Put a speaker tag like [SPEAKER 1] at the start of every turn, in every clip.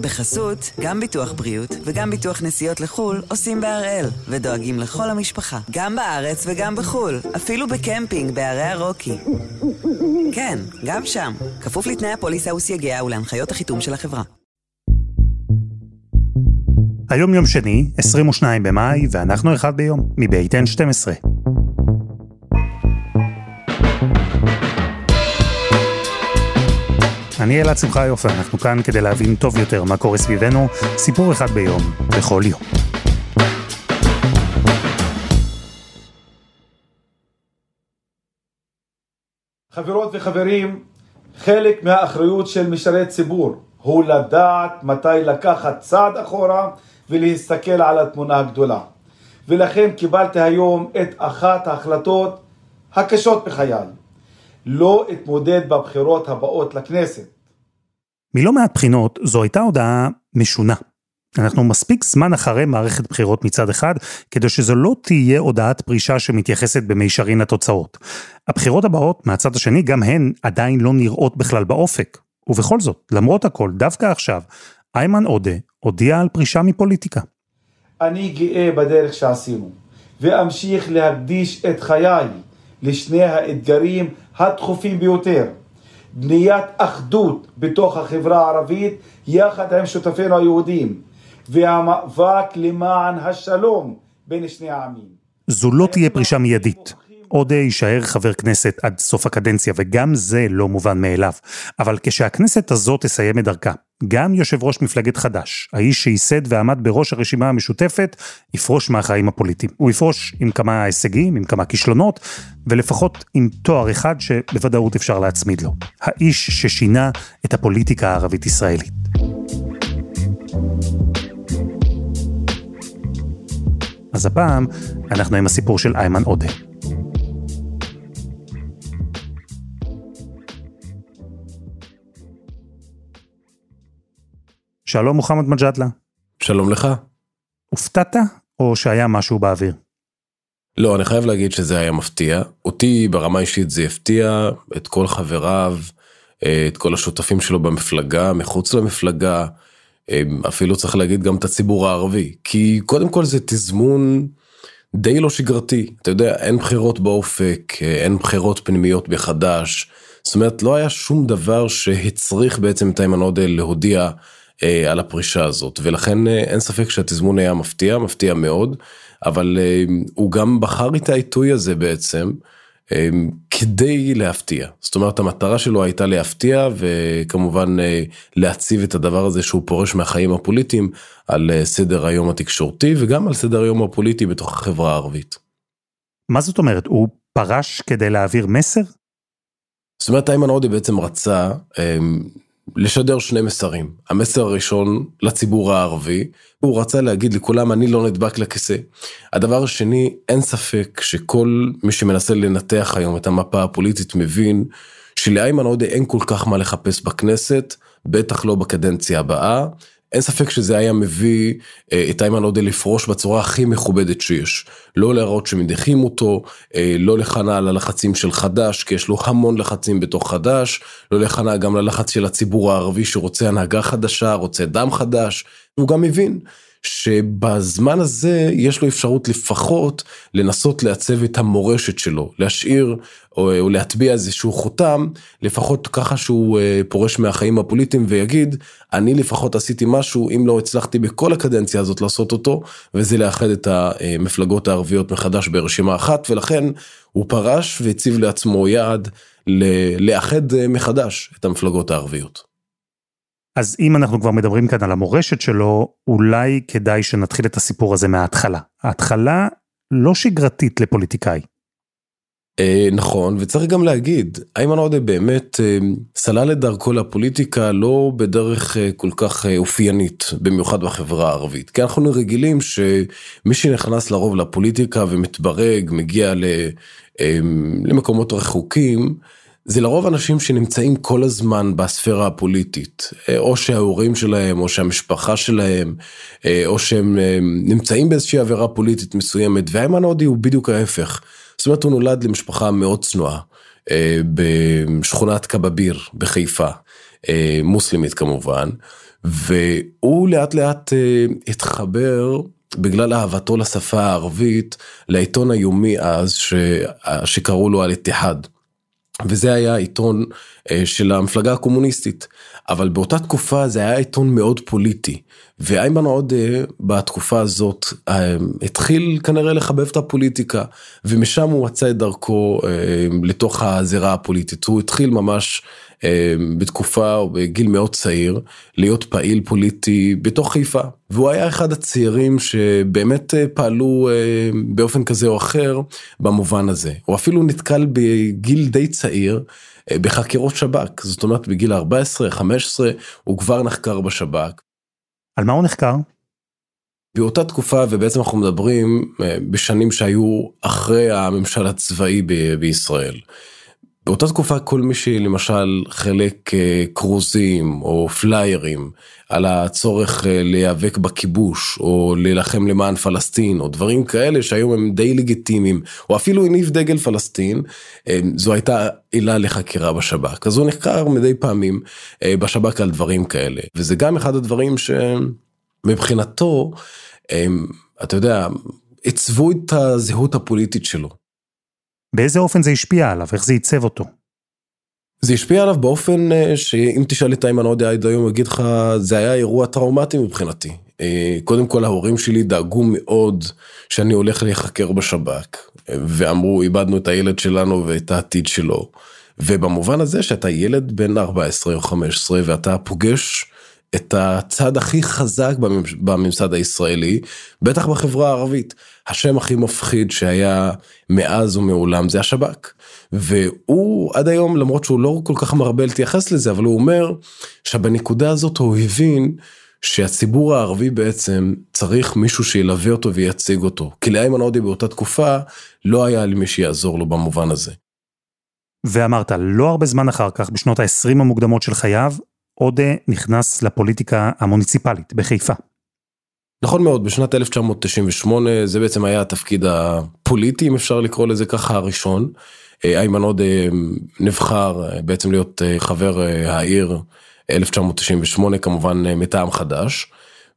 [SPEAKER 1] בחסות, גם ביטוח בריאות וגם ביטוח נסיעות לחו"ל עושים בהראל, ודואגים לכל המשפחה, גם בארץ וגם בחו"ל, אפילו בקמפינג בערי הרוקי. כן, גם שם, כפוף לתנאי הפוליסה וסייגיה ולהנחיות החיתום של החברה.
[SPEAKER 2] היום יום שני, 22 במאי, ואנחנו אחד ביום, מבית N12. אני אלעד שמחיוף, ואנחנו כאן כדי להבין טוב יותר מה קורה סביבנו, סיפור אחד ביום, בכל יום.
[SPEAKER 3] חברות וחברים, חלק מהאחריות של משרת ציבור הוא לדעת מתי לקחת צעד אחורה ולהסתכל על התמונה הגדולה. ולכן קיבלתי היום את אחת ההחלטות הקשות בחיי. לא אתמודד בבחירות הבאות לכנסת.
[SPEAKER 2] מלא מעט בחינות זו הייתה הודעה משונה. אנחנו מספיק זמן אחרי מערכת בחירות מצד אחד, כדי שזו לא תהיה הודעת פרישה שמתייחסת במישרין לתוצאות. הבחירות הבאות מהצד השני גם הן עדיין לא נראות בכלל באופק. ובכל זאת, למרות הכל, דווקא עכשיו, איימן עודה הודיע על פרישה מפוליטיקה.
[SPEAKER 3] אני גאה בדרך שעשינו, ואמשיך להקדיש את חיי לשני האתגרים הדחופים ביותר. בניית אחדות בתוך החברה הערבית יחד עם שותפינו היהודים והמאבק למען השלום בין שני העמים.
[SPEAKER 2] זו לא תהיה פרישה מיידית. עודה יישאר חבר כנסת עד סוף הקדנציה, וגם זה לא מובן מאליו. אבל כשהכנסת הזאת תסיים את דרכה, גם יושב ראש מפלגת חד"ש, האיש שייסד ועמד בראש הרשימה המשותפת, יפרוש מהחיים הפוליטיים. הוא יפרוש עם כמה הישגים, עם כמה כישלונות, ולפחות עם תואר אחד שבוודאות אפשר להצמיד לו. האיש ששינה את הפוליטיקה הערבית-ישראלית. אז הפעם אנחנו עם הסיפור של איימן עודה. שלום מוחמד מג'אדלה.
[SPEAKER 4] שלום לך.
[SPEAKER 2] הופתעת או שהיה משהו באוויר?
[SPEAKER 4] לא, אני חייב להגיד שזה היה מפתיע. אותי ברמה אישית זה הפתיע, את כל חבריו, את כל השותפים שלו במפלגה, מחוץ למפלגה, אפילו צריך להגיד גם את הציבור הערבי. כי קודם כל זה תזמון די לא שגרתי. אתה יודע, אין בחירות באופק, אין בחירות פנימיות בחדש. זאת אומרת, לא היה שום דבר שהצריך בעצם את איימן עודה להודיע אה, על הפרישה הזאת ולכן אה, אין ספק שהתזמון היה מפתיע מפתיע מאוד אבל אה, הוא גם בחר את העיתוי הזה בעצם כדי להפתיע זאת אומרת המטרה שלו הייתה להפתיע וכמובן להציב את הדבר הזה שהוא פורש מהחיים הפוליטיים על סדר היום התקשורתי וגם על סדר היום הפוליטי בתוך החברה הערבית.
[SPEAKER 2] מה זאת אומרת הוא פרש כדי להעביר מסר?
[SPEAKER 4] זאת אומרת איימן עודה בעצם רצה לשדר שני מסרים. המסר הראשון לציבור הערבי, הוא רצה להגיד לכולם אני לא נדבק לכיסא. הדבר השני, אין ספק שכל מי שמנסה לנתח היום את המפה הפוליטית מבין שלאיימן עודה אין כל כך מה לחפש בכנסת, בטח לא בקדנציה הבאה, אין ספק שזה היה מביא אה, את איימן עודה לפרוש בצורה הכי מכובדת שיש. לא להראות שמדיחים אותו, אה, לא לכנע על הלחצים של חד"ש, כי יש לו המון לחצים בתוך חד"ש, לא לכנע גם ללחץ של הציבור הערבי שרוצה הנהגה חדשה, רוצה דם חדש, והוא גם מבין שבזמן הזה יש לו אפשרות לפחות לנסות לעצב את המורשת שלו, להשאיר או, או להטביע איזשהו חותם, לפחות ככה שהוא אה, פורש מהחיים הפוליטיים ויגיד, אני לפחות עשיתי משהו, אם לא הצלחתי בכל הקדנציה הזאת לעשות אותו, וזה לאחד את המפלגות הערביות מחדש ברשימה אחת, ולכן הוא פרש והציב לעצמו יעד לאחד אה, מחדש את המפלגות הערביות.
[SPEAKER 2] אז אם אנחנו כבר מדברים כאן על המורשת שלו, אולי כדאי שנתחיל את הסיפור הזה מההתחלה. ההתחלה לא שגרתית לפוליטיקאי.
[SPEAKER 4] אה, נכון, וצריך גם להגיד, איימן עודה באמת אה, סלל את דרכו לפוליטיקה לא בדרך אה, כל כך אופיינית, במיוחד בחברה הערבית. כי אנחנו רגילים שמי שנכנס לרוב לפוליטיקה ומתברג, מגיע למקומות רחוקים, זה לרוב אנשים שנמצאים כל הזמן בספירה הפוליטית, אה, או שההורים שלהם, או שהמשפחה שלהם, אה, או שהם אה, נמצאים באיזושהי עבירה פוליטית מסוימת, ואיימן עודי הוא בדיוק ההפך. זאת אומרת הוא נולד למשפחה מאוד צנועה, בשכונת קבביר בחיפה, מוסלמית כמובן, והוא לאט לאט התחבר בגלל אהבתו לשפה הערבית לעיתון היומי אז ש... שקראו לו אל-איתיחד. וזה היה עיתון אה, של המפלגה הקומוניסטית, אבל באותה תקופה זה היה עיתון מאוד פוליטי, ואיימן עודה בתקופה הזאת אה, התחיל כנראה לחבב את הפוליטיקה, ומשם הוא מצא את דרכו אה, לתוך הזירה הפוליטית, הוא התחיל ממש בתקופה או בגיל מאוד צעיר להיות פעיל פוליטי בתוך חיפה והוא היה אחד הצעירים שבאמת פעלו באופן כזה או אחר במובן הזה הוא אפילו נתקל בגיל די צעיר בחקירות שב"כ זאת אומרת בגיל 14 15 הוא כבר נחקר בשב"כ.
[SPEAKER 2] על מה הוא נחקר?
[SPEAKER 4] באותה תקופה ובעצם אנחנו מדברים בשנים שהיו אחרי הממשל הצבאי בישראל. באותה תקופה כל מי שלמשל חלק אה, כרוזים או פליירים על הצורך אה, להיאבק בכיבוש או להילחם למען פלסטין או דברים כאלה שהיום הם די לגיטימיים או אפילו הניף דגל פלסטין אה, זו הייתה עילה לחקירה בשב"כ אז הוא נחקר מדי פעמים בשב"כ על דברים כאלה וזה גם אחד הדברים שמבחינתו אתה יודע עיצבו את הזהות הפוליטית שלו.
[SPEAKER 2] באיזה אופן זה השפיע עליו? איך זה עיצב אותו?
[SPEAKER 4] זה השפיע עליו באופן אה, שאם תשאל את איימן עודה עד היום, הוא יגיד לך, זה היה אירוע טראומטי מבחינתי. אה, קודם כל ההורים שלי דאגו מאוד שאני הולך להיחקר בשב"כ, ואמרו, איבדנו את הילד שלנו ואת העתיד שלו. ובמובן הזה שאתה ילד בן 14 או 15 ואתה פוגש את הצד הכי חזק בממסד הישראלי, בטח בחברה הערבית. השם הכי מפחיד שהיה מאז ומעולם זה השב"כ. והוא עד היום למרות שהוא לא כל כך מרבה להתייחס לזה אבל הוא אומר שבנקודה הזאת הוא הבין שהציבור הערבי בעצם צריך מישהו שילווה אותו וייצג אותו כי לאיימן עודה באותה תקופה לא היה לי מי שיעזור לו במובן הזה.
[SPEAKER 2] ואמרת לא הרבה זמן אחר כך בשנות ה-20 המוקדמות של חייו עודה נכנס לפוליטיקה המוניציפלית בחיפה.
[SPEAKER 4] נכון מאוד, בשנת 1998 זה בעצם היה התפקיד הפוליטי, אם אפשר לקרוא לזה ככה, הראשון. אה, איימן עודה אה, נבחר אה, בעצם להיות חבר העיר 1998 כמובן מטעם חדש.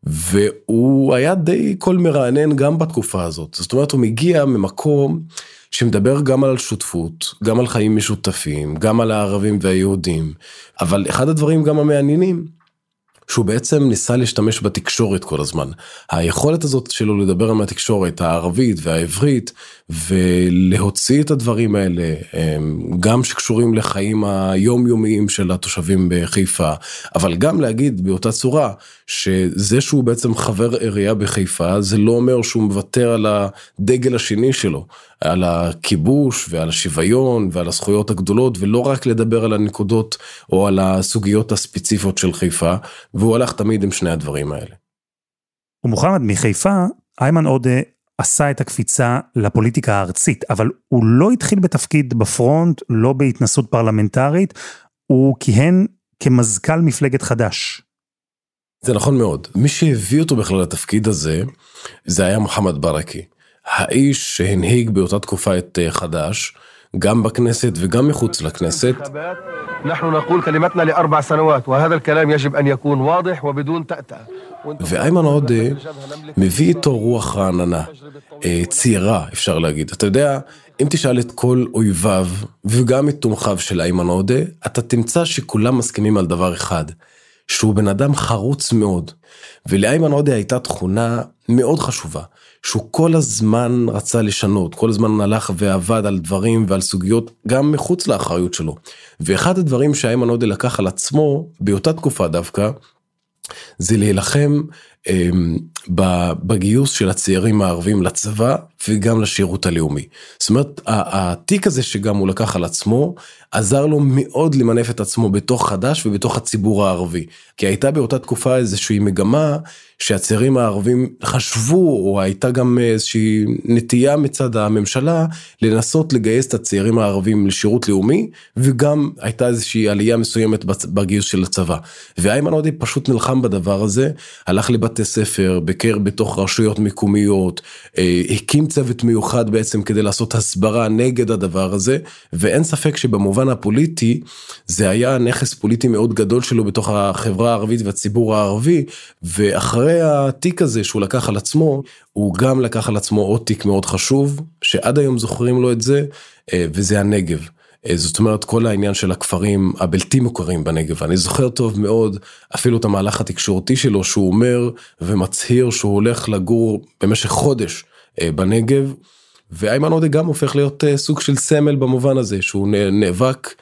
[SPEAKER 4] והוא היה די קול מרענן גם בתקופה הזאת, זאת אומרת הוא מגיע ממקום שמדבר גם על שותפות, גם על חיים משותפים, גם על הערבים והיהודים, אבל אחד הדברים גם המעניינים שהוא בעצם ניסה להשתמש בתקשורת כל הזמן. היכולת הזאת שלו לדבר עם התקשורת הערבית והעברית ולהוציא את הדברים האלה גם שקשורים לחיים היומיומיים של התושבים בחיפה אבל גם להגיד באותה צורה שזה שהוא בעצם חבר עירייה בחיפה זה לא אומר שהוא מוותר על הדגל השני שלו על הכיבוש ועל השוויון ועל הזכויות הגדולות ולא רק לדבר על הנקודות או על הסוגיות הספציפיות של חיפה והוא הלך תמיד עם שני הדברים האלה.
[SPEAKER 2] ומוחמד מחיפה איימן עודה עשה את הקפיצה לפוליטיקה הארצית, אבל הוא לא התחיל בתפקיד בפרונט, לא בהתנסות פרלמנטרית, הוא כיהן כמזכ"ל מפלגת חד"ש.
[SPEAKER 4] זה נכון מאוד. מי שהביא אותו בכלל לתפקיד הזה, זה היה מוחמד ברקי. האיש שהנהיג באותה תקופה את אה, חד"ש, גם בכנסת וגם מחוץ לכנסת. ואיימן עודה מביא איתו רוח רעננה, אה, צעירה אפשר להגיד. אתה יודע, אם תשאל את כל אויביו וגם את תומכיו של איימן עודה, אתה תמצא שכולם מסכימים על דבר אחד, שהוא בן אדם חרוץ מאוד. ולאיימן עודה הייתה תכונה מאוד חשובה. שהוא כל הזמן רצה לשנות, כל הזמן הלך ועבד על דברים ועל סוגיות גם מחוץ לאחריות שלו. ואחד הדברים שאיימן עודה לקח על עצמו באותה תקופה דווקא, זה להילחם בגיוס של הצעירים הערבים לצבא וגם לשירות הלאומי. זאת אומרת התיק הזה שגם הוא לקח על עצמו עזר לו מאוד למנף את עצמו בתוך חד"ש ובתוך הציבור הערבי. כי הייתה באותה תקופה איזושהי מגמה שהצעירים הערבים חשבו או הייתה גם איזושהי נטייה מצד הממשלה לנסות לגייס את הצעירים הערבים לשירות לאומי וגם הייתה איזושהי עלייה מסוימת בגיוס של הצבא. ואיימן עודי פשוט נלחם בדבר הזה, הלך לבתי בתי ספר, ביקר בתוך רשויות מקומיות, אה, הקים צוות מיוחד בעצם כדי לעשות הסברה נגד הדבר הזה, ואין ספק שבמובן הפוליטי זה היה נכס פוליטי מאוד גדול שלו בתוך החברה הערבית והציבור הערבי, ואחרי התיק הזה שהוא לקח על עצמו, הוא גם לקח על עצמו עוד תיק מאוד חשוב, שעד היום זוכרים לו את זה, אה, וזה הנגב. אה, זאת אומרת כל העניין של הכפרים הבלתי מוכרים בנגב. אני זוכר טוב מאוד אפילו את המהלך התקשורתי שלו שהוא אומר ומצהיר שהוא הולך לגור במשך חודש אה, בנגב. ואיימן עודה גם הופך להיות אה, סוג של סמל במובן הזה שהוא נאבק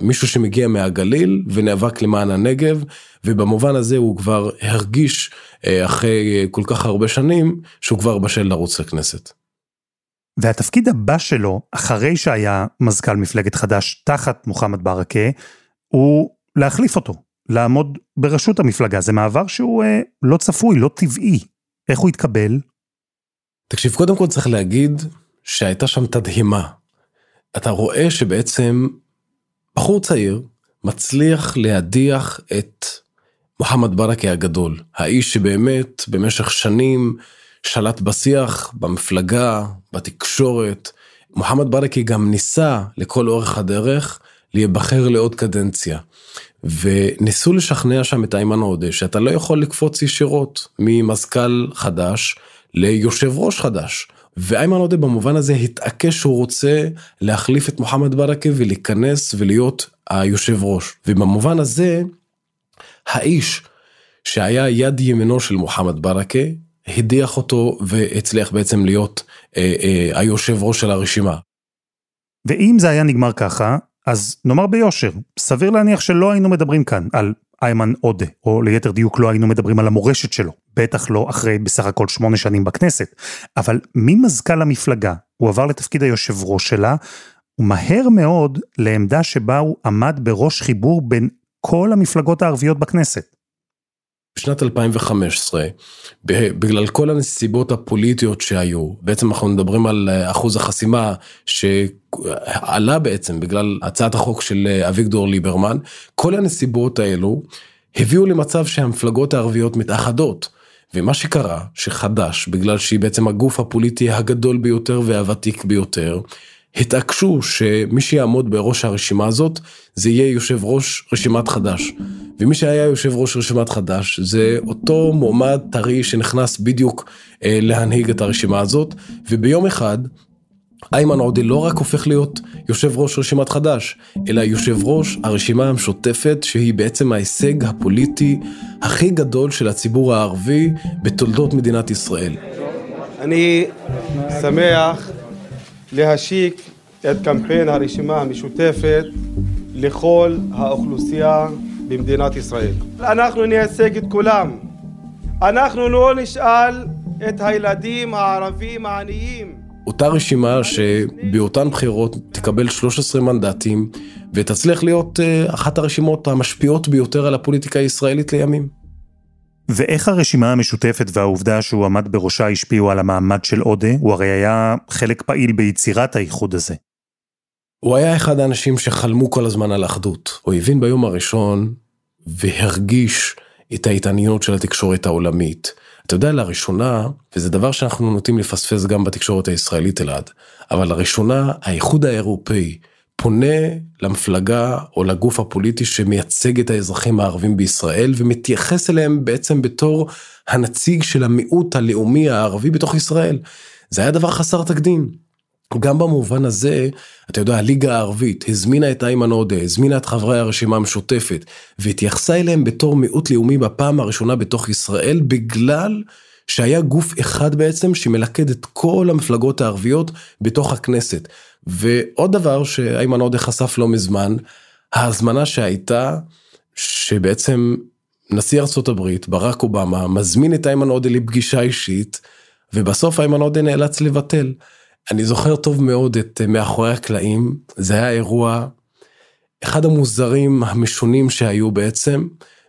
[SPEAKER 4] מישהו שמגיע מהגליל ונאבק למען הנגב ובמובן הזה הוא כבר הרגיש אחרי כל כך הרבה שנים שהוא כבר בשל לרוץ לכנסת.
[SPEAKER 2] והתפקיד הבא שלו, אחרי שהיה מזכ"ל מפלגת חד"ש תחת מוחמד ברכה, הוא להחליף אותו, לעמוד בראשות המפלגה. זה מעבר שהוא אה, לא צפוי, לא טבעי. איך הוא התקבל?
[SPEAKER 4] תקשיב, קודם כל צריך להגיד שהייתה שם תדהימה. אתה רואה שבעצם בחור צעיר מצליח להדיח את מוחמד ברכה הגדול, האיש שבאמת במשך שנים שלט בשיח, במפלגה, בתקשורת. מוחמד ברכה גם ניסה לכל אורך הדרך להיבחר לעוד קדנציה. וניסו לשכנע שם את איימן עודה שאתה לא יכול לקפוץ ישירות ממזכ"ל חדש ליושב ראש חדש. ואיימן עודה במובן הזה התעקש שהוא רוצה להחליף את מוחמד ברכה ולהיכנס ולהיות היושב ראש. ובמובן הזה האיש שהיה יד ימינו של מוחמד ברכה הדיח אותו והצליח בעצם להיות אה, אה, היושב ראש של הרשימה.
[SPEAKER 2] ואם זה היה נגמר ככה, אז נאמר ביושר, סביר להניח שלא היינו מדברים כאן על איימן עודה, או ליתר דיוק לא היינו מדברים על המורשת שלו, בטח לא אחרי בסך הכל שמונה שנים בכנסת. אבל ממזכ"ל המפלגה, הוא עבר לתפקיד היושב ראש שלה, ומהר מאוד לעמדה שבה הוא עמד בראש חיבור בין כל המפלגות הערביות בכנסת.
[SPEAKER 4] בשנת 2015, בגלל כל הנסיבות הפוליטיות שהיו, בעצם אנחנו מדברים על אה, אחוז החסימה שעלה בעצם בגלל הצעת החוק של אה, אביגדור ליברמן, כל הנסיבות האלו הביאו למצב שהמפלגות הערביות מתאחדות. ומה שקרה, שחד"ש, בגלל שהיא בעצם הגוף הפוליטי הגדול ביותר והוותיק ביותר, התעקשו שמי שיעמוד בראש הרשימה הזאת זה יהיה יושב ראש רשימת חד"ש. ומי שהיה יושב ראש רשימת חד"ש זה אותו מועמד טרי שנכנס בדיוק אה, להנהיג את הרשימה הזאת וביום אחד איימן עודה לא רק הופך להיות יושב ראש רשימת חד"ש, אלא יושב ראש הרשימה המשותפת שהיא בעצם ההישג הפוליטי הכי גדול של הציבור הערבי בתולדות מדינת ישראל.
[SPEAKER 5] אני שמח להשיק את קמפיין הרשימה המשותפת לכל האוכלוסייה במדינת ישראל. אנחנו נייצג את כולם. אנחנו לא נשאל את הילדים הערבים העניים.
[SPEAKER 4] אותה רשימה שבאותן בחירות תקבל 13 מנדטים ותצליח להיות אה, אחת הרשימות המשפיעות ביותר על הפוליטיקה הישראלית לימים.
[SPEAKER 2] ואיך הרשימה המשותפת והעובדה שהוא עמד בראשה השפיעו על המעמד של עודה? הוא הרי היה חלק פעיל ביצירת האיחוד הזה.
[SPEAKER 4] הוא היה אחד האנשים שחלמו כל הזמן על אחדות. הוא הבין ביום הראשון והרגיש את ההתעניינות של התקשורת העולמית. אתה יודע, לראשונה, וזה דבר שאנחנו נוטים לפספס גם בתקשורת הישראלית אלעד, אבל לראשונה האיחוד האירופאי פונה למפלגה או לגוף הפוליטי שמייצג את האזרחים הערבים בישראל ומתייחס אליהם בעצם בתור הנציג של המיעוט הלאומי הערבי בתוך ישראל. זה היה דבר חסר תקדים. גם במובן הזה, אתה יודע, הליגה הערבית הזמינה את איימן עודה, הזמינה את חברי הרשימה המשותפת, והתייחסה אליהם בתור מיעוט לאומי בפעם הראשונה בתוך ישראל, בגלל שהיה גוף אחד בעצם שמלכד את כל המפלגות הערביות בתוך הכנסת. ועוד דבר שאיימן עודה חשף לא מזמן, ההזמנה שהייתה, שבעצם נשיא ארצות הברית, ברק אובמה, מזמין את איימן עודה לפגישה אישית, ובסוף איימן עודה נאלץ לבטל. אני זוכר טוב מאוד את אה, מאחורי הקלעים, זה היה אירוע, אחד המוזרים המשונים שהיו בעצם,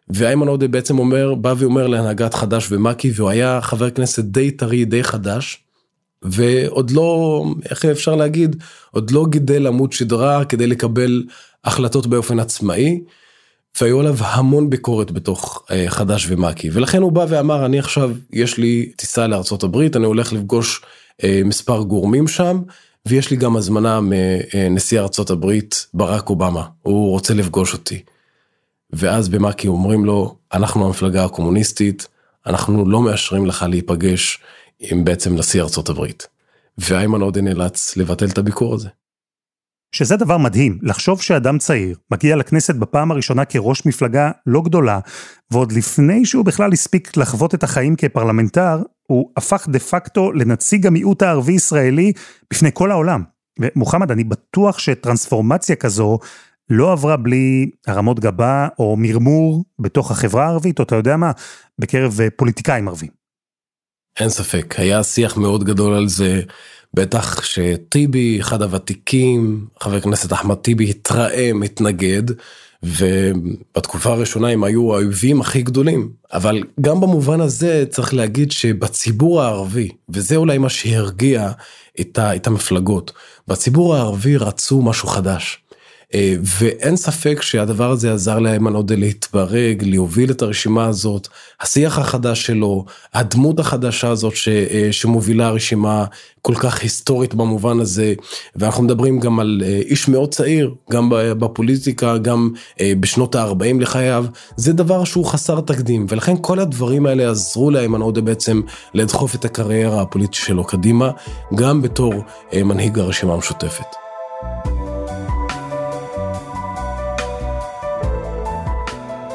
[SPEAKER 4] ואיימן עודה בעצם אומר, בא ואומר להנהגת חד"ש ומק"י, והוא היה חבר כנסת די טרי, די חדש, ועוד לא, איך אפשר להגיד, עוד לא גידל עמוד שדרה כדי לקבל החלטות באופן עצמאי. והיו עליו המון ביקורת בתוך אה, חד"ש ומק"י ולכן הוא בא ואמר אני עכשיו יש לי טיסה לארצות הברית אני הולך לפגוש אה, מספר גורמים שם ויש לי גם הזמנה מנשיא ארצות הברית ברק אובמה הוא רוצה לפגוש אותי. ואז במק"י אומרים לו אנחנו המפלגה הקומוניסטית אנחנו לא מאשרים לך להיפגש עם בעצם נשיא ארצות הברית. ואיימן עודה נאלץ לבטל את הביקור הזה.
[SPEAKER 2] שזה דבר מדהים, לחשוב שאדם צעיר מגיע לכנסת בפעם הראשונה כראש מפלגה לא גדולה, ועוד לפני שהוא בכלל הספיק לחוות את החיים כפרלמנטר, הוא הפך דה פקטו לנציג המיעוט הערבי-ישראלי בפני כל העולם. ומוחמד, אני בטוח שטרנספורמציה כזו לא עברה בלי הרמות גבה או מרמור בתוך החברה הערבית, או אתה יודע מה, בקרב פוליטיקאים ערבים.
[SPEAKER 4] אין ספק, היה שיח מאוד גדול על זה בטח שטיבי, אחד הוותיקים, חבר הכנסת אחמד טיבי התרעם, התנגד, ובתקופה הראשונה הם היו האויבים הכי גדולים. אבל גם במובן הזה צריך להגיד שבציבור הערבי, וזה אולי מה שהרגיע את, את המפלגות, בציבור הערבי רצו משהו חדש. אה, ואין ספק שהדבר הזה עזר לאיימן עודה להתברג, להוביל את הרשימה הזאת, השיח החדש שלו, הדמות החדשה הזאת ש, אה, שמובילה רשימה כל כך היסטורית במובן הזה, ואנחנו מדברים גם על אה, איש מאוד צעיר, גם בפוליטיקה, גם בשנות ה-40 לחייו, זה דבר שהוא חסר תקדים, ולכן כל הדברים האלה עזרו לאיימן עודה בעצם לדחוף את הקריירה הפוליטית שלו קדימה, גם בתור מנהיג הרשימה המשותפת.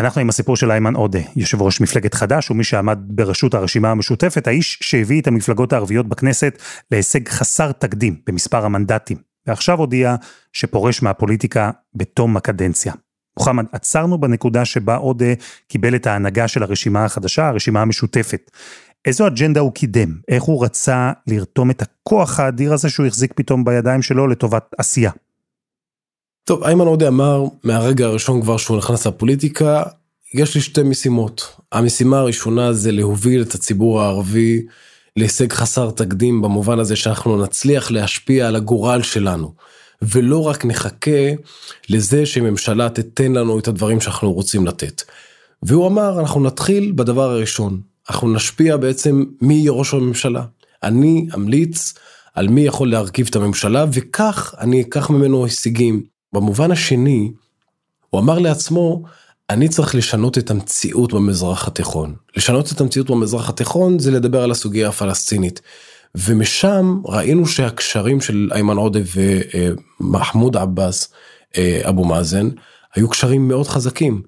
[SPEAKER 2] אנחנו עם הסיפור של איימן עודה, יושב ראש מפלגת חד"ש ומי שעמד בראשות הרשימה המשותפת, האיש שהביא את המפלגות הערביות בכנסת להישג חסר תקדים במספר המנדטים, ועכשיו הודיע שפורש מהפוליטיקה בתום הקדנציה. מוחמד, עצרנו בנקודה שבה עודה קיבל את ההנהגה של הרשימה החדשה, הרשימה המשותפת. איזו אג'נדה הוא קידם? איך הוא רצה לרתום את הכוח האדיר הזה שהוא החזיק פתאום בידיים שלו לטובת עשייה?
[SPEAKER 4] טוב, איימן עודה אמר מהרגע הראשון כבר שהוא נכנס לפוליטיקה, יש לי שתי משימות. המשימה הראשונה זה להוביל את הציבור הערבי להישג חסר תקדים במובן הזה שאנחנו נצליח להשפיע על הגורל שלנו. ולא רק נחכה לזה שממשלה תתן לנו את הדברים שאנחנו רוצים לתת. והוא אמר אנחנו נתחיל בדבר הראשון, אנחנו נשפיע בעצם מי יהיה ראש הממשלה. אני אמליץ על מי יכול להרכיב את הממשלה וכך אני אקח ממנו הישגים. במובן השני, הוא אמר לעצמו, אני צריך לשנות את המציאות במזרח התיכון. לשנות את המציאות במזרח התיכון זה לדבר על הסוגיה הפלסטינית. ומשם ראינו שהקשרים של איימן עודה ומחמוד עבאס אה, אבו מאזן היו קשרים מאוד חזקים.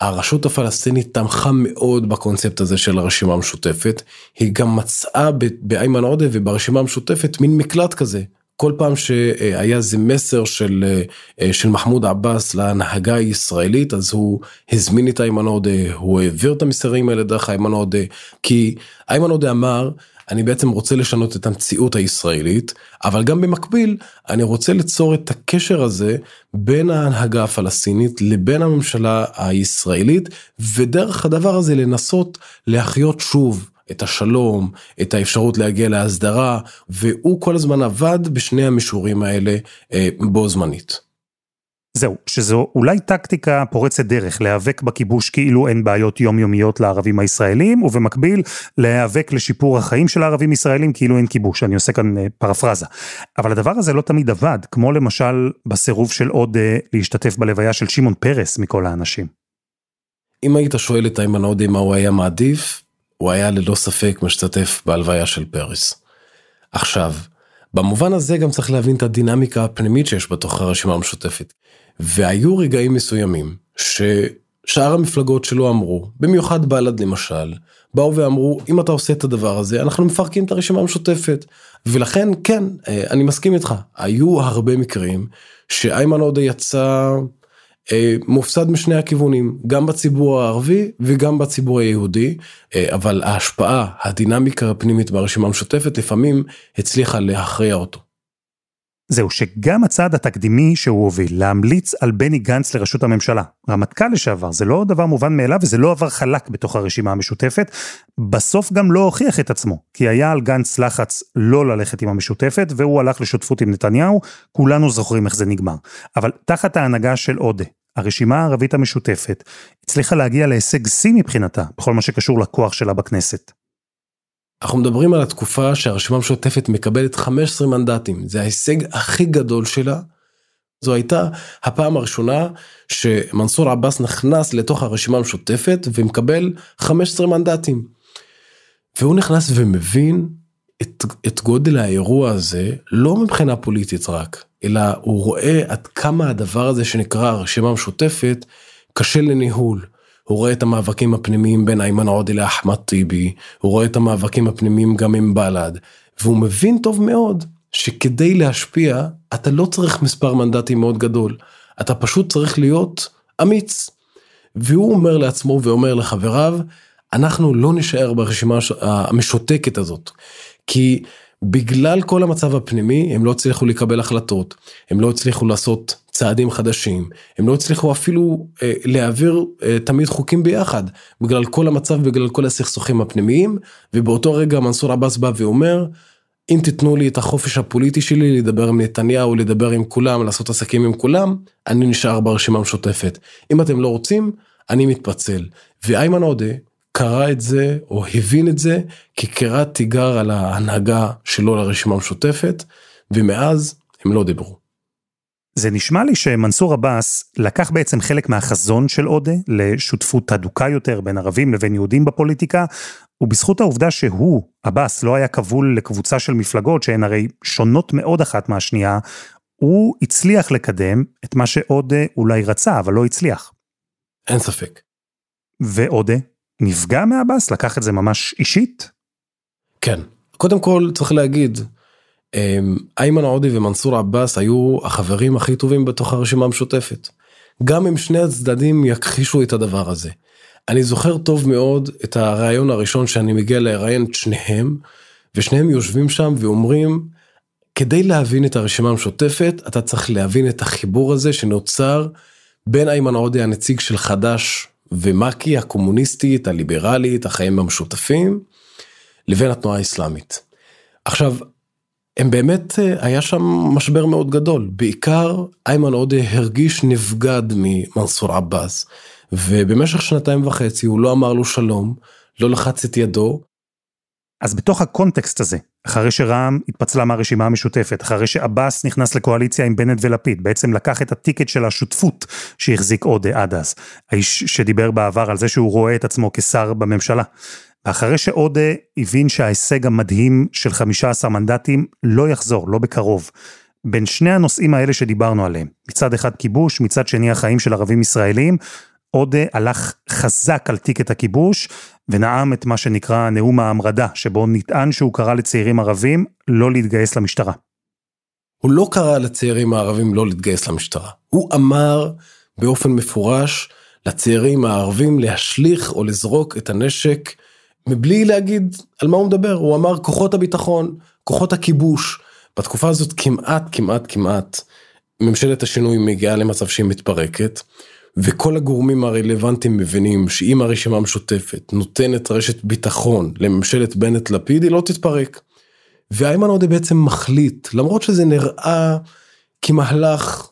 [SPEAKER 4] הרשות הפלסטינית תמכה מאוד בקונספט הזה של הרשימה המשותפת, היא גם מצאה באיימן עודה וברשימה המשותפת מין מקלט כזה, כל פעם שהיה איזה מסר של, אה, של מחמוד עבאס להנהגה הישראלית אז הוא הזמין את איימן עודה, הוא העביר את המסרים האלה דרך איימן עודה, כי איימן עודה אמר אני בעצם רוצה לשנות את המציאות הישראלית, אבל גם במקביל אני רוצה ליצור את הקשר הזה בין ההנהגה הפלסטינית לבין הממשלה הישראלית, ודרך הדבר הזה לנסות להחיות שוב את השלום, את האפשרות להגיע להסדרה, והוא כל הזמן עבד בשני המישורים האלה אה, בו זמנית.
[SPEAKER 2] זהו, שזו אולי טקטיקה פורצת דרך, להיאבק בכיבוש כאילו אין בעיות יומיומיות לערבים הישראלים, ובמקביל להיאבק לשיפור החיים של הערבים ישראלים כאילו אין כיבוש, אני עושה כאן אה, פרפרזה. אבל הדבר הזה לא תמיד עבד, כמו למשל בסירוב של עוד אה, להשתתף בלוויה של שמעון פרס מכל האנשים.
[SPEAKER 4] אם היית שואל את איימן עודה מה הוא היה מעדיף, הוא היה ללא ספק משתתף בהלוויה של פריס. עכשיו, במובן הזה גם צריך להבין את הדינמיקה הפנימית שיש בתוך הרשימה המשותפת. והיו רגעים מסוימים ששאר המפלגות שלו אמרו, במיוחד בל"ד למשל, באו ואמרו אם אתה עושה את הדבר הזה אנחנו מפרקים את הרשימה המשותפת. ולכן כן, אה, אני מסכים איתך, היו הרבה מקרים שאיימן עודה יצא מופסד משני הכיוונים, גם בציבור הערבי וגם בציבור היהודי, אה, אבל ההשפעה, הדינמיקה הפנימית ברשימה המשותפת לפעמים הצליחה להכריע אותו.
[SPEAKER 2] זהו שגם הצעד התקדימי שהוא הוביל, להמליץ על בני גנץ לראשות הממשלה, רמטכ"ל לשעבר, זה לא דבר מובן מאליו וזה לא עבר חלק בתוך הרשימה המשותפת, בסוף גם לא הוכיח את עצמו, כי היה על גנץ לחץ לא ללכת עם המשותפת, והוא הלך לשותפות עם נתניהו, כולנו זוכרים איך זה נגמר. אבל תחת ההנהגה של עודה, הרשימה הערבית המשותפת הצליחה להגיע להישג שיא מבחינתה, בכל מה שקשור לכוח שלה בכנסת.
[SPEAKER 4] אנחנו מדברים על התקופה שהרשימה המשותפת מקבלת 15 מנדטים, זה ההישג הכי גדול שלה. זו הייתה הפעם הראשונה שמנסור עבאס נכנס לתוך הרשימה המשותפת ומקבל 15 מנדטים. והוא נכנס ומבין את, את גודל האירוע הזה לא מבחינה פוליטית רק, אלא הוא רואה עד כמה הדבר הזה שנקרא הרשימה המשותפת קשה לניהול. הוא רואה את המאבקים הפנימיים בין איימן עודה לאחמד טיבי, הוא רואה את המאבקים הפנימיים גם עם בל"ד, והוא מבין טוב מאוד שכדי להשפיע אתה לא צריך מספר מנדטים מאוד גדול, אתה פשוט צריך להיות אמיץ. והוא אומר לעצמו ואומר לחבריו, אנחנו לא נשאר ברשימה המשותקת הזאת, כי בגלל כל המצב הפנימי הם לא הצליחו לקבל החלטות, הם לא הצליחו לעשות צעדים חדשים, הם לא הצליחו אפילו אה, להעביר אה, תמיד חוקים ביחד, בגלל כל המצב, בגלל כל הסכסוכים הפנימיים, ובאותו רגע מנסור עבאס בא ואומר, אם תיתנו לי את החופש הפוליטי שלי לדבר עם נתניהו, לדבר עם כולם, לעשות עסקים עם כולם, אני נשאר ברשימה המשותפת. אם אתם לא רוצים, אני מתפצל. ואיימן עודה קרא את זה, או הבין את זה, כקריאת תיגר על ההנהגה שלו לרשימה המשותפת, ומאז הם לא דיברו.
[SPEAKER 2] זה נשמע לי שמנסור עבאס לקח בעצם חלק מהחזון של עודה לשותפות הדוקה יותר בין ערבים לבין יהודים בפוליטיקה, ובזכות העובדה שהוא, עבאס, לא היה כבול לקבוצה של מפלגות שהן הרי שונות מאוד אחת מהשנייה, הוא הצליח לקדם את מה שעודה אולי רצה, אבל לא הצליח.
[SPEAKER 4] אין ספק.
[SPEAKER 2] ועודה נפגע מעבאס? לקח את זה ממש אישית?
[SPEAKER 4] כן. קודם כל צריך להגיד, אמ, איימן עודי ומנסור עבאס היו החברים הכי טובים בתוך הרשימה המשותפת. גם אם שני הצדדים יכחישו את הדבר הזה. אני זוכר טוב מאוד את הרעיון הראשון שאני מגיע לראיין את שניהם, ושניהם יושבים שם ואומרים, כדי להבין את הרשימה המשותפת, אתה צריך להבין את החיבור הזה שנוצר בין איימן עודי הנציג של חד"ש ומקי הקומוניסטית, הליברלית, החיים המשותפים, לבין התנועה האסלאמית. עכשיו, הם באמת, אה, היה שם משבר מאוד גדול, בעיקר איימן עודה הרגיש נבגד ממנסור עבאס, ובמשך שנתיים וחצי הוא לא אמר לו שלום, לא לחץ את ידו.
[SPEAKER 2] אז בתוך הקונטקסט הזה, אחרי שרע"מ התפצלה מהרשימה המשותפת, אחרי שעבאס נכנס לקואליציה עם בנט ולפיד, בעצם לקח את הטיקט של השותפות שהחזיק עודה עד אז, האיש שדיבר בעבר על זה שהוא רואה את עצמו כשר בממשלה. ואחרי שעודה הבין שההישג המדהים של 15 מנדטים לא יחזור, לא בקרוב. בין שני הנושאים האלה שדיברנו עליהם, מצד אחד כיבוש, מצד שני החיים של ערבים ישראלים, עודה הלך חזק על טיקט הכיבוש, ונאם את מה שנקרא נאום ההמרדה, שבו נטען שהוא קרא לצעירים ערבים לא להתגייס למשטרה.
[SPEAKER 4] הוא לא קרא לצעירים הערבים לא להתגייס למשטרה. הוא אמר באופן מפורש לצעירים הערבים להשליך או לזרוק את הנשק מבלי להגיד על מה הוא מדבר, הוא אמר כוחות הביטחון, כוחות הכיבוש. בתקופה הזאת כמעט כמעט כמעט ממשלת השינוי מגיעה למצב שהיא מתפרקת. וכל הגורמים הרלוונטיים מבינים שאם הרשימה המשותפת נותנת רשת ביטחון לממשלת בנט-לפיד, היא לא תתפרק. ואיימן עודה בעצם מחליט, למרות שזה נראה כמהלך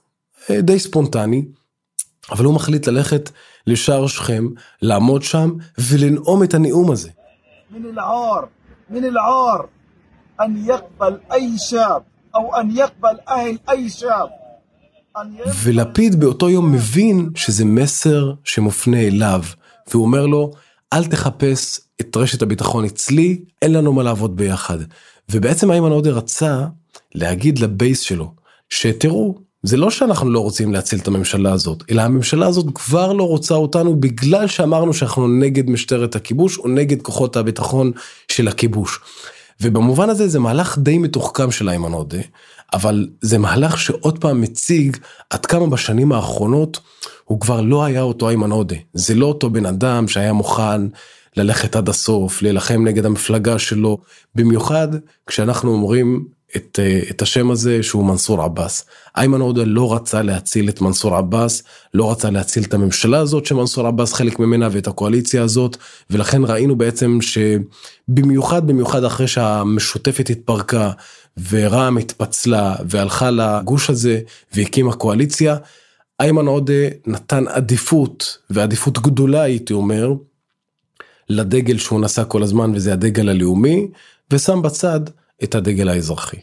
[SPEAKER 4] אה, די ספונטני, אבל הוא מחליט ללכת לשער שכם, לעמוד שם ולנאום את הנאום הזה. מן אל-עור, מן אל-עור, אן יקבל אי שב, או אן יקבל אהל אי שב. ולפיד באותו יום מבין שזה מסר שמופנה אליו, והוא אומר לו, אל תחפש את רשת הביטחון אצלי, אין לנו מה לעבוד ביחד. ובעצם איימן עודה רצה להגיד לבייס שלו, שתראו, זה לא שאנחנו לא רוצים להציל את הממשלה הזאת, אלא הממשלה הזאת כבר לא רוצה אותנו בגלל שאמרנו שאנחנו נגד משטרת הכיבוש או נגד כוחות הביטחון של הכיבוש. ובמובן הזה זה מהלך די מתוחכם של איימן עודה. אבל זה מהלך שעוד פעם מציג עד כמה בשנים האחרונות הוא כבר לא היה אותו איימן עודה. זה לא אותו בן אדם שהיה מוכן ללכת עד הסוף, להילחם נגד המפלגה שלו, במיוחד כשאנחנו אומרים את, אה, את השם הזה שהוא מנסור עבאס. איימן עודה לא רצה להציל את מנסור עבאס, לא רצה להציל את הממשלה הזאת שמנסור עבאס חלק ממנה ואת הקואליציה הזאת, ולכן ראינו בעצם שבמיוחד במיוחד אחרי שהמשותפת התפרקה ורע"מ התפצלה והלכה לגוש הזה והקימה קואליציה, איימן עודה נתן עדיפות ועדיפות גדולה הייתי אומר לדגל שהוא נשא כל הזמן וזה הדגל הלאומי ושם בצד את הדגל האזרחי.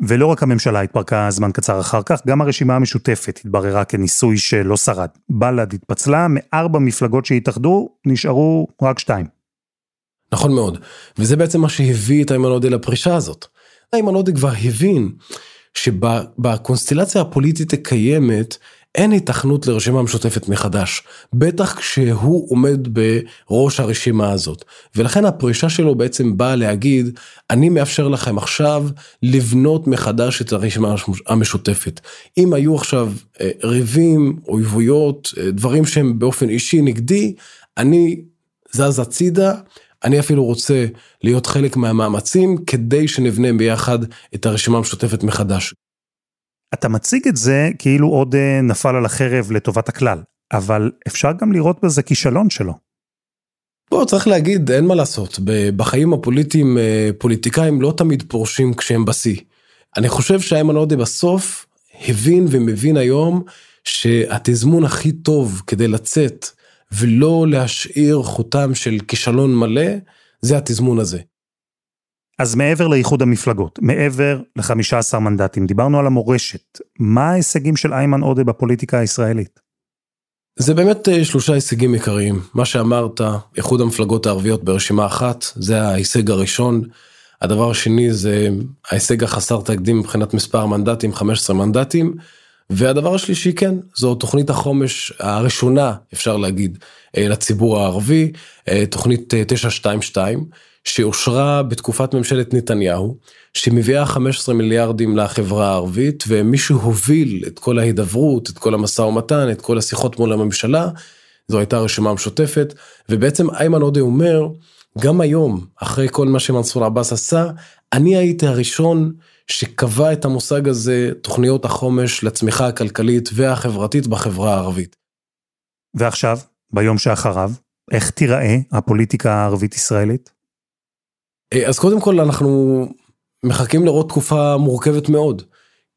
[SPEAKER 2] ולא רק הממשלה התפרקה זמן קצר אחר כך, גם הרשימה המשותפת התבררה כניסוי שלא שרד. בל"ד התפצלה, מארבע מפלגות שהתאחדו, נשארו רק שתיים.
[SPEAKER 4] נכון מאוד, וזה בעצם מה שהביא את איימן עודה לפרישה הזאת. איימן עודה כבר הבין שבקונסטלציה הפוליטית הקיימת אין התכנות לרשימה משותפת מחדש, בטח כשהוא עומד בראש הרשימה הזאת. ולכן הפרישה שלו בעצם באה להגיד, אני מאפשר לכם עכשיו לבנות מחדש את הרשימה המשותפת. אם היו עכשיו אה, ריבים, אויבויות, אה, דברים שהם באופן אישי נגדי, אני זז הצידה. אני אפילו רוצה להיות חלק מהמאמצים כדי שנבנה ביחד את הרשימה המשותפת מחדש.
[SPEAKER 2] אתה מציג את זה כאילו עוד אה, נפל על החרב לטובת הכלל, אבל אפשר גם לראות בזה כישלון שלו.
[SPEAKER 4] בוא, צריך להגיד, אין מה לעשות, בחיים הפוליטיים אה, פוליטיקאים לא תמיד פורשים כשהם בשיא. אני חושב שאיימן עודה בסוף הבין ומבין היום שהתזמון הכי טוב כדי לצאת ולא להשאיר חותם של כישלון מלא, זה התזמון הזה.
[SPEAKER 2] אז מעבר לאיחוד המפלגות, מעבר ל-15 מנדטים, דיברנו על המורשת. מה ההישגים של איימן עודה בפוליטיקה הישראלית?
[SPEAKER 4] זה באמת אה, שלושה הישגים עיקריים. מה שאמרת, איחוד המפלגות הערביות ברשימה אחת, זה ההישג הראשון. הדבר השני זה ההישג החסר תקדים מבחינת מספר המנדטים, 15 מנדטים. והדבר השלישי כן, זו תוכנית החומש הראשונה, אפשר להגיד, אה, לציבור הערבי, אה, תוכנית 922. שאושרה בתקופת ממשלת נתניהו, שמביאה 15 מיליארדים לחברה הערבית, ומי שהוביל את כל ההידברות, את כל המשא ומתן, את כל השיחות מול הממשלה, זו הייתה רשימה משותפת, ובעצם איימן עודה אומר, גם היום, אחרי כל מה שמנסור עבאס עשה, אני הייתי הראשון שקבע את המושג הזה, תוכניות החומש לצמיחה הכלכלית והחברתית בחברה הערבית.
[SPEAKER 2] ועכשיו, ביום שאחריו, איך תיראה הפוליטיקה הערבית-ישראלית?
[SPEAKER 4] אה, אז קודם כל אנחנו מחכים לראות תקופה מורכבת מאוד.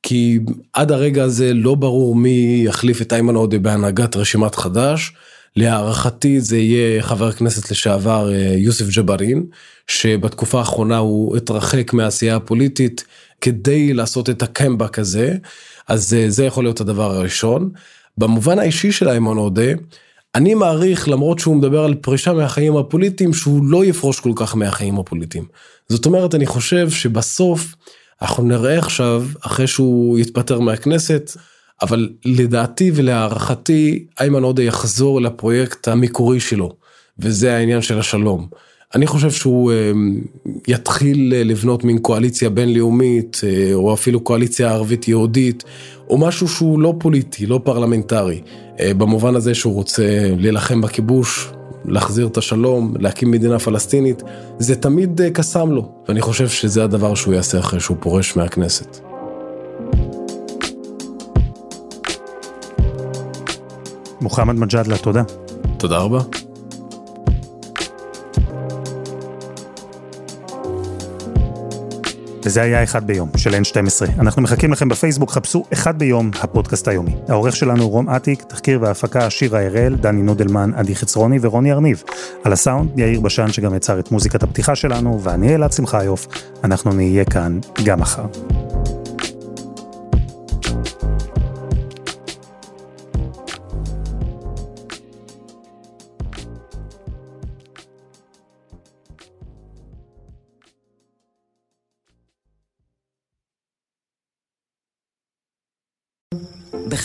[SPEAKER 4] כי עד הרגע הזה לא ברור מי יחליף את איימן עודה בהנהגת רשימת חד"ש. להערכתי זה יהיה חבר הכנסת לשעבר אה, יוסף ג'בארין, שבתקופה האחרונה הוא התרחק מהעשייה הפוליטית כדי לעשות את הקמבק הזה, אז אה, זה יכול להיות הדבר הראשון. במובן האישי של איימן עודה, אני מעריך למרות שהוא מדבר על פרישה מהחיים הפוליטיים שהוא לא יפרוש כל כך מהחיים הפוליטיים. זאת אומרת אני חושב שבסוף אנחנו נראה עכשיו אחרי שהוא יתפטר מהכנסת אבל לדעתי ולהערכתי איימן עודה יחזור לפרויקט המקורי שלו וזה העניין של השלום. אני חושב שהוא אה, יתחיל לבנות מין קואליציה בינלאומית אה, או אפילו קואליציה ערבית יהודית או משהו שהוא לא פוליטי לא פרלמנטרי אה, במובן הזה שהוא רוצה להילחם בכיבוש, להחזיר את השלום, להקים מדינה פלסטינית, זה תמיד אה, קסם לו, ואני חושב שזה הדבר שהוא יעשה אחרי שהוא פורש מהכנסת.
[SPEAKER 2] מוחמד מג'אדלה, תודה.
[SPEAKER 4] תודה רבה.
[SPEAKER 2] וזה היה אחד ביום של N12. אנחנו מחכים לכם בפייסבוק, חפשו אחד ביום, הפודקאסט היומי. העורך שלנו רום אטיק, תחקיר והפקה שירה הראל, דני נודלמן, עדי חצרוני ורוני ארניב. על הסאונד, יאיר בשן שגם יצר את מוזיקת הפתיחה שלנו, ואני אלעד שמחיוף, אנחנו נהיה כאן גם מחר.